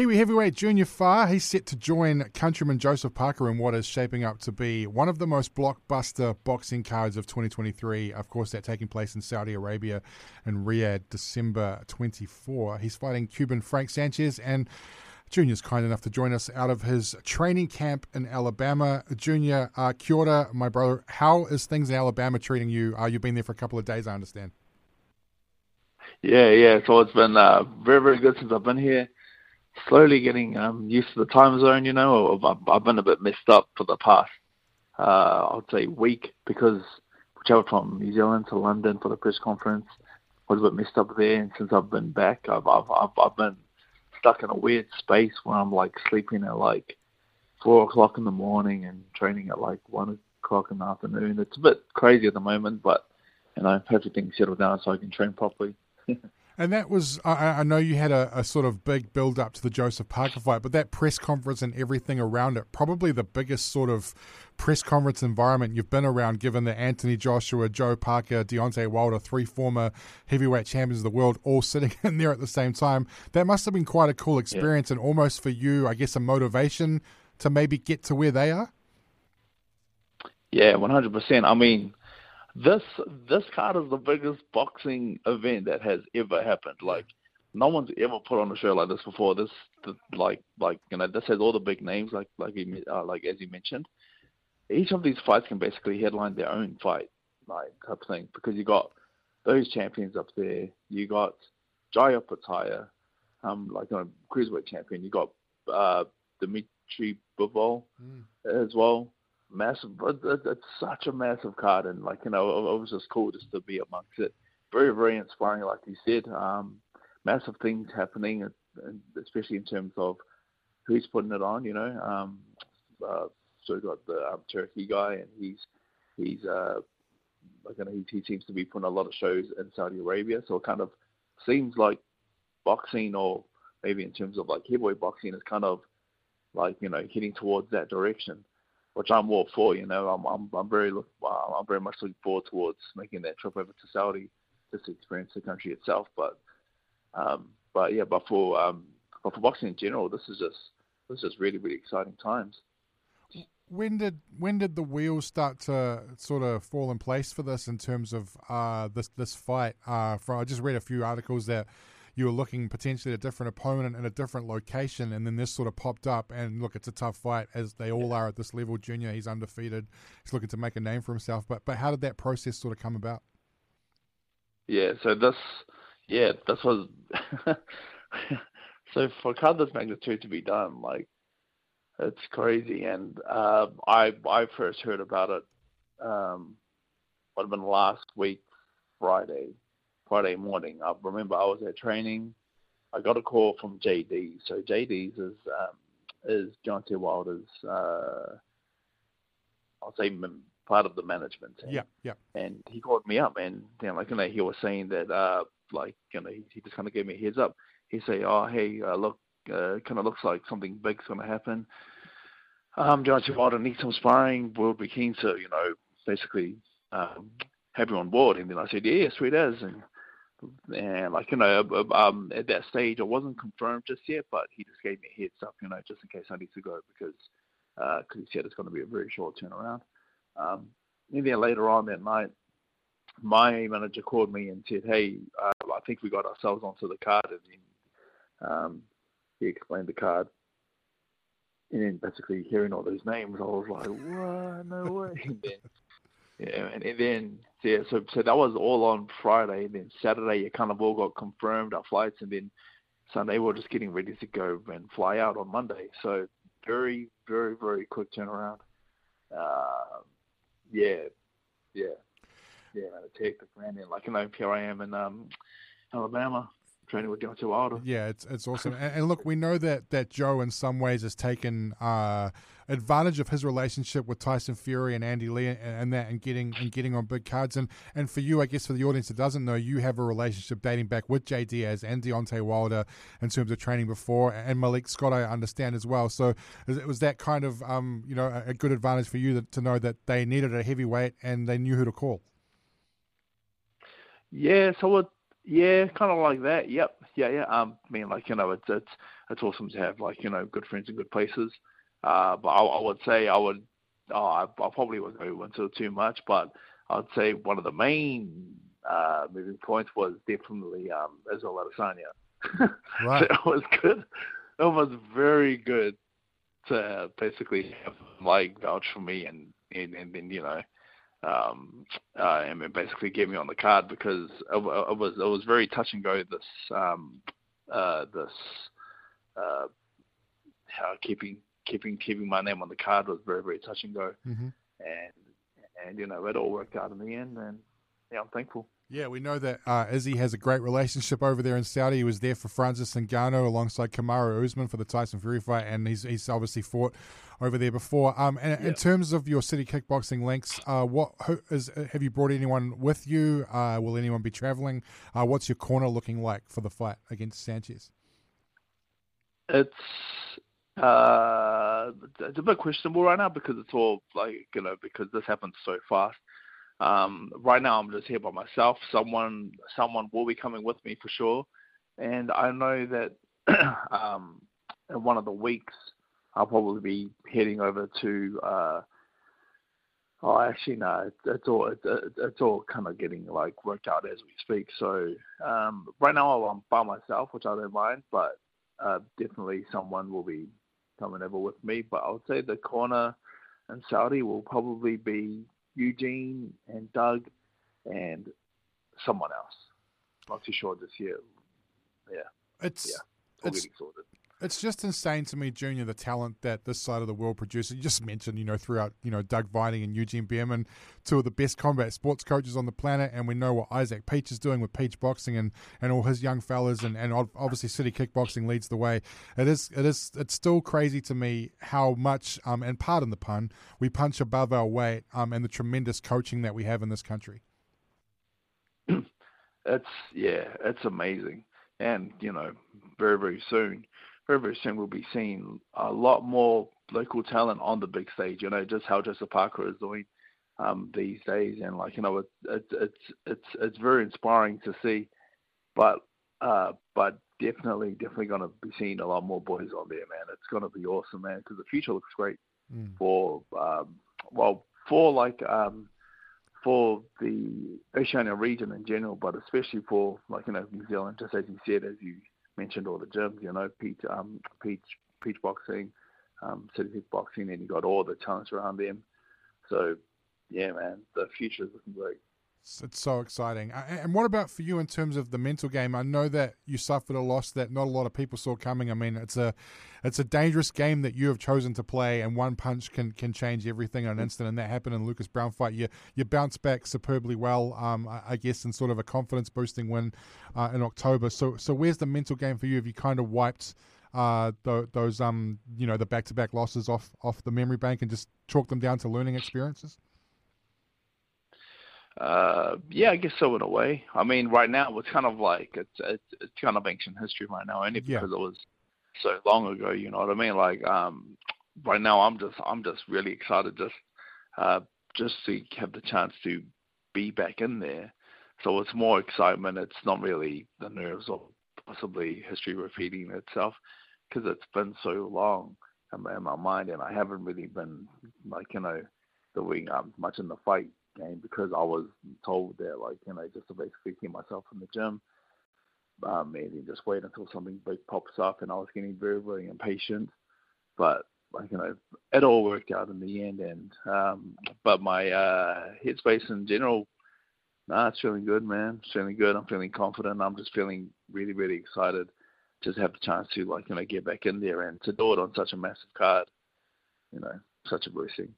Kiwi heavyweight Junior Fa, he's set to join countryman Joseph Parker in what is shaping up to be one of the most blockbuster boxing cards of 2023. Of course, that taking place in Saudi Arabia in Riyadh, December 24. He's fighting Cuban Frank Sanchez, and Junior's kind enough to join us out of his training camp in Alabama. Junior, uh, kia my brother. How is things in Alabama treating you? Uh, you've been there for a couple of days, I understand. Yeah, yeah. So it's been uh, very, very good since I've been here slowly getting um, used to the time zone. You know, I've, I've been a bit messed up for the past, uh, I'd say, week because we travelled from New Zealand to London for the press conference. I was a bit messed up there, and since I've been back, I've I've I've, I've been stuck in a weird space where I'm like sleeping at like four o'clock in the morning and training at like one o'clock in the afternoon. It's a bit crazy at the moment, but you know, everything's settled down so I can train properly. And that was, I, I know you had a, a, sort of big build up to the Joseph Parker fight, but that press conference and everything around it, probably the biggest sort of press conference environment you've been around, given that Anthony Joshua, Joe Parker, Deontay Wilder, three former heavyweight champions of the world, all sitting in there at the same time. That must have been quite a cool experience yeah. and almost for you, I guess, a motivation to maybe get to where they are. Yeah, 100%. I mean, this this card is the biggest boxing event that has ever happened. Like no one's ever put on a show like this before. This the, like like you know this has all the big names like like he, uh, like as you mentioned. Each of these fights can basically headline their own fight like type thing because you got those champions up there. You got Jaya Opetaia, um like a cruiserweight champion. You got uh, Dimitri Bivol mm. as well massive. It's such a massive card, and like you know, it was just cool just to be amongst it. Very, very inspiring, like you said. Um, massive things happening, especially in terms of who's putting it on. You know, um, uh, so we got the um, Turki guy, and he's he's uh, like you know, he, he seems to be putting a lot of shows in Saudi Arabia. So it kind of seems like boxing, or maybe in terms of like heavyweight boxing, is kind of like you know heading towards that direction which I'm all for. You know, I'm I'm I'm very look uh, I'm very much looking forward towards making that trip over to Saudi just to experience the country itself. But um, but yeah, but for um, but for boxing in general, this is just this is just really really exciting times. When did when did the wheels start to sort of fall in place for this in terms of uh, this this fight? Uh, I just read a few articles that you were looking potentially at a different opponent in a different location, and then this sort of popped up. And look, it's a tough fight, as they all are at this level. Junior, he's undefeated. He's looking to make a name for himself. But but how did that process sort of come about? Yeah, so this, yeah, this was. so for a card this magnitude to be done, like, it's crazy. And uh, I I first heard about it. Um, would have been last week, Friday. Friday morning. I remember I was at training. I got a call from JD. So JD's is um, is Deontay Wilder's, uh, I'll say part of the management team. Yeah, yeah. And he called me up, and you know, like you know, he was saying that, uh, like you know, he, he just kind of gave me a heads up. He say, "Oh, hey, uh, look, uh, kind of looks like something big's going to happen. Um, Deontay Wilder needs some sparring. We'll be keen to, you know, basically um, have you on board." And then I said, "Yeah, sweet as." And and like you know, um, at that stage, I wasn't confirmed just yet, but he just gave me a heads up, you know, just in case I need to go because because uh, he said it's going to be a very short turnaround. Um, and then later on that night, my manager called me and said, "Hey, uh, I think we got ourselves onto the card," and then um, he explained the card. And then basically hearing all those names, I was like, "What? No way!" and then yeah, and, and then yeah, so so that was all on Friday. And then Saturday, it kind of all got confirmed our flights, and then Sunday we are just getting ready to go and fly out on Monday. So very, very, very quick turnaround. Uh, yeah, yeah, yeah. Take the brand in like you know, here I am in um, Alabama training with Deontay Wilder. Yeah, it's it's awesome. and, and, look, we know that that Joe in some ways has taken uh, advantage of his relationship with Tyson Fury and Andy Lee and, and, that and getting and getting on big cards. And and for you, I guess for the audience that doesn't know, you have a relationship dating back with Jay Deas and Deontay Wilder in terms of training before, and Malik Scott, I understand as well. So it was that kind of um, you know a, a good advantage for you that, to know that they needed a heavyweight and they knew who to call. Yeah, so it yeah, kind of like that. Yep. yeah, yeah. Um, I mean, like you know, it's it's it's awesome to have like you know good friends in good places. Uh, but I, I would say I would, oh, I, I probably wouldn't go into it too much, but I'd say one of the main uh, moving points was definitely um, Israel Adesanya. Right. so it was good. It was very good to basically have like vouch for me and and and then you know um uh and basically get me on the card because it, it was it was very touch and go this um uh this uh how keeping keeping keeping my name on the card was very very touch and go Mm-hmm. and and you know it all worked out in the end and yeah I'm thankful Yeah, we know that uh, Izzy has a great relationship over there in Saudi. He was there for Francis Ngannou alongside Kamaru Usman for the Tyson Fury fight, and he's he's obviously fought over there before. Um, and in terms of your city kickboxing links, uh, what who is have you brought anyone with you? Uh, will anyone be traveling? Uh, what's your corner looking like for the fight against Sanchez? it's uh it's a bit questionable right now because it's all like you know because this happens so fast um right now i'm just here by myself someone someone will be coming with me for sure and i know that um in one of the weeks i'll probably be heading over to uh Oh, actually, no. It's, all it's, it's all kind of getting like worked out as we speak. So um, right now I'm by myself, which I don't mind, but uh, definitely someone will be coming over with me. But I would say the corner in Saudi will probably be Eugene and Doug and someone else. Not too sure just yet. It's Yeah. It's all It's- sorted. It's just insane to me, Junior, the talent that this side of the world produces. You just mentioned, you know, throughout, you know, Doug Vining and Eugene Bareman, two of the best combat sports coaches on the planet, and we know what Isaac Peach is doing with Peach Boxing and, and all his young fellas, and, and obviously City Kickboxing leads the way. It is, it is, it's still crazy to me how much, um, and pardon the pun, we punch above our weight, um, and the tremendous coaching that we have in this country. It's yeah, it's amazing, and you know, very very soon, very soon we'll be seeing a lot more local talent on the big stage. You know, just how Joseph Parker is doing um, these days, and like you know, it's it's it's it's it's very inspiring to see, but uh, but definitely definitely gonna be seeing a lot more boys on there, man. It's gonna be awesome, man, because the future looks great Mm. for um, well for like um, for the Oceania region in general, but especially for like you know New Zealand, just as you said, as you mentioned, all the gyms, you know, peach um, peach peach boxing, um, city peach boxing, and you got all the talents around them. So yeah, man, the future is looking great. It's, so exciting. And what about for you in terms of the mental game? I know that you suffered a loss that not a lot of people saw coming. I mean, it's a it's a dangerous game that you have chosen to play, and one punch can can change everything in an instant. And that happened in Lucas Browne fight. You you bounced back superbly well, um, I, I guess, in sort of a confidence boosting win uh, in October. So so where's the mental game for you? Have you kind of wiped? Uh, th- those um, you know, the back-to-back losses off off the memory bank and just chalk them down to learning experiences. Uh, yeah, I guess so in a way. I mean, right now it's kind of like it's it's, it's kind of ancient history right now, only Yeah. because it was so long ago. You know what I mean? Like, um, right now I'm just I'm just really excited just uh just to have the chance to be back in there. So it's more excitement. It's not really the nerves or possibly history repeating itself because it's been so long in my, in my mind, and I haven't really been like you know doing um, much in the fight game because I was told that like you know just to basically keep myself in the gym um, and then just wait until something big pops up, and I was getting very very impatient, but like you know it all worked out in the end, and um, but my uh, headspace in general. Nah, it's feeling good, man. It's feeling good. I'm feeling confident. I'm just feeling really, really excited. Just have the chance to like, you know, get back in there and to do it on such a massive card. You know, such a blessing.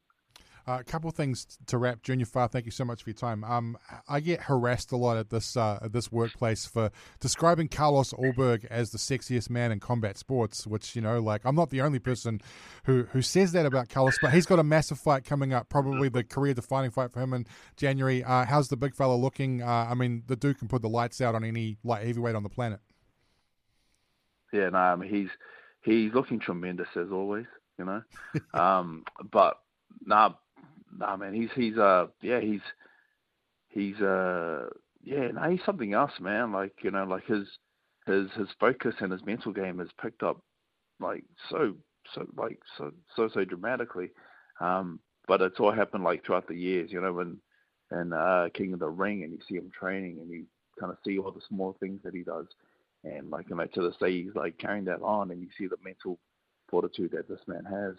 Uh, a couple of things to wrap, Junior Fa. Thank you so much for your time. Um, I get harassed a lot at this uh, at this workplace for describing Carlos Ulberg as the sexiest man in combat sports. Which you know, like I'm not the only person who who says that about Carlos, but he's got a massive fight coming up, probably the career-defining fight for him in January. Uh, how's the big fella looking? Uh, I mean, the dude can put the lights out on any light heavyweight on the planet. Yeah, no, I mean, he's he's looking tremendous as always. You know, um, but nah, nah, man, he's he's uh yeah he's he's uh yeah no he's something else, man. Like you know, like his his his focus and his mental game has picked up like so so like so so so dramatically. Um, but it's all happened like throughout the years, you know, when and uh, King of the Ring, and you see him training, and you kind of see all the small things that he does, and like you know, to this day he's like carrying that on, and you see the mental fortitude that this man has.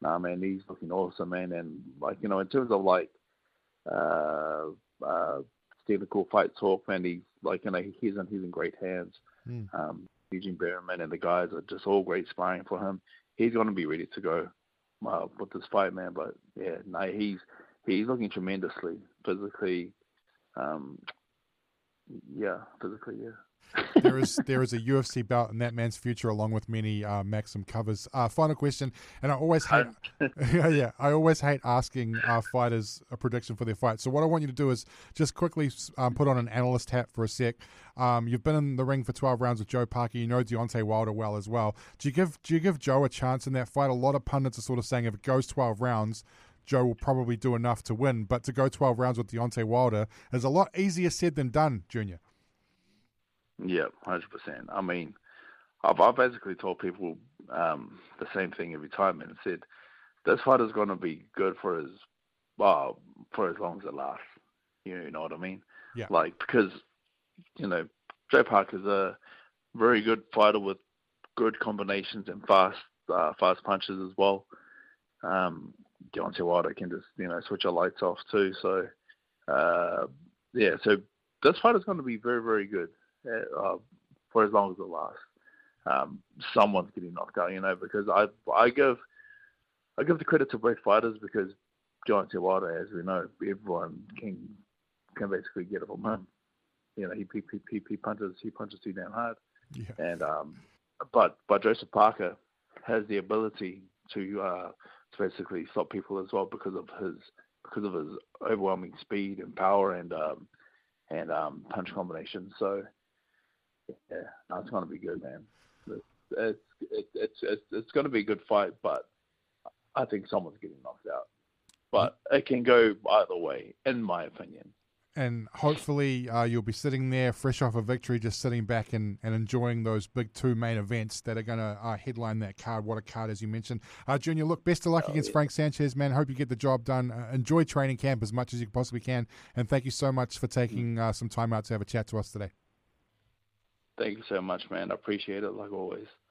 Nah, man, he's looking awesome, man, and like you know, in terms of like uh, uh, technical fight talk, man, he's like you know, he's in he's in great hands. Mm. Um, Eugene Bareman and the guys are just all great sparring for him. He's going to be ready to go uh, with this fight, man. But yeah, no, he's he's looking tremendously physically. Um, yeah, physically, yeah there is there is a UFC bout in that man's future, along with many uh, Maxim covers. Uh, final question, and I always hate, yeah, yeah, I always hate asking uh, fighters a prediction for their fight. So what I want you to do is just quickly um, put on an analyst hat for a sec. Um, you've been in the ring for twelve rounds with Joe Parker. You know Deontay Wilder well as well. Do you give do you give Joe a chance in that fight? A lot of pundits are sort of saying if it goes twelve rounds. Joe will probably do enough to win, but to go 12 rounds with Deontay Wilder is a lot easier said than done, Junior. Yeah, hundred percent. I mean, I've, I've basically told people um, the same thing every time, and said this fight is going to be good for as well for as long as it lasts. You know what I mean? Yeah. Like because you know Joe Parker's a very good fighter with good combinations and fast uh, fast punches as well. Um, Deontay Wilder can just you know switch your lights off too. So uh, yeah, so this fight is going to be very very good uh, for as long as it lasts. Um, someone's getting knocked out, you know, because I I give I give the credit to both fighters because Deontay Wilder, as we know, everyone can can basically get it from him. You know, he he he, he punches he punches too damn hard, yeah. and um, but but Joseph Parker has the ability to uh, to basically stop people as well because of his because of his overwhelming speed and power and um, and um, punch combinations. So yeah, no, it's going to be good, man. It's it's it's it's, it's going to be a good fight, but I think someone's getting knocked out. But it can go either way, in my opinion. And hopefully, uh, you'll be sitting there fresh off a victory, just sitting back and, and enjoying those big two main events that are going to uh, headline that card. What a card, as you mentioned. Uh, Junior, look, best of luck oh, against yeah. Frank Sanchez, man. Hope you get the job done. Uh, enjoy training camp as much as you possibly can. And thank you so much for taking uh, some time out to have a chat to us today. Thank you so much, man. I appreciate it like always.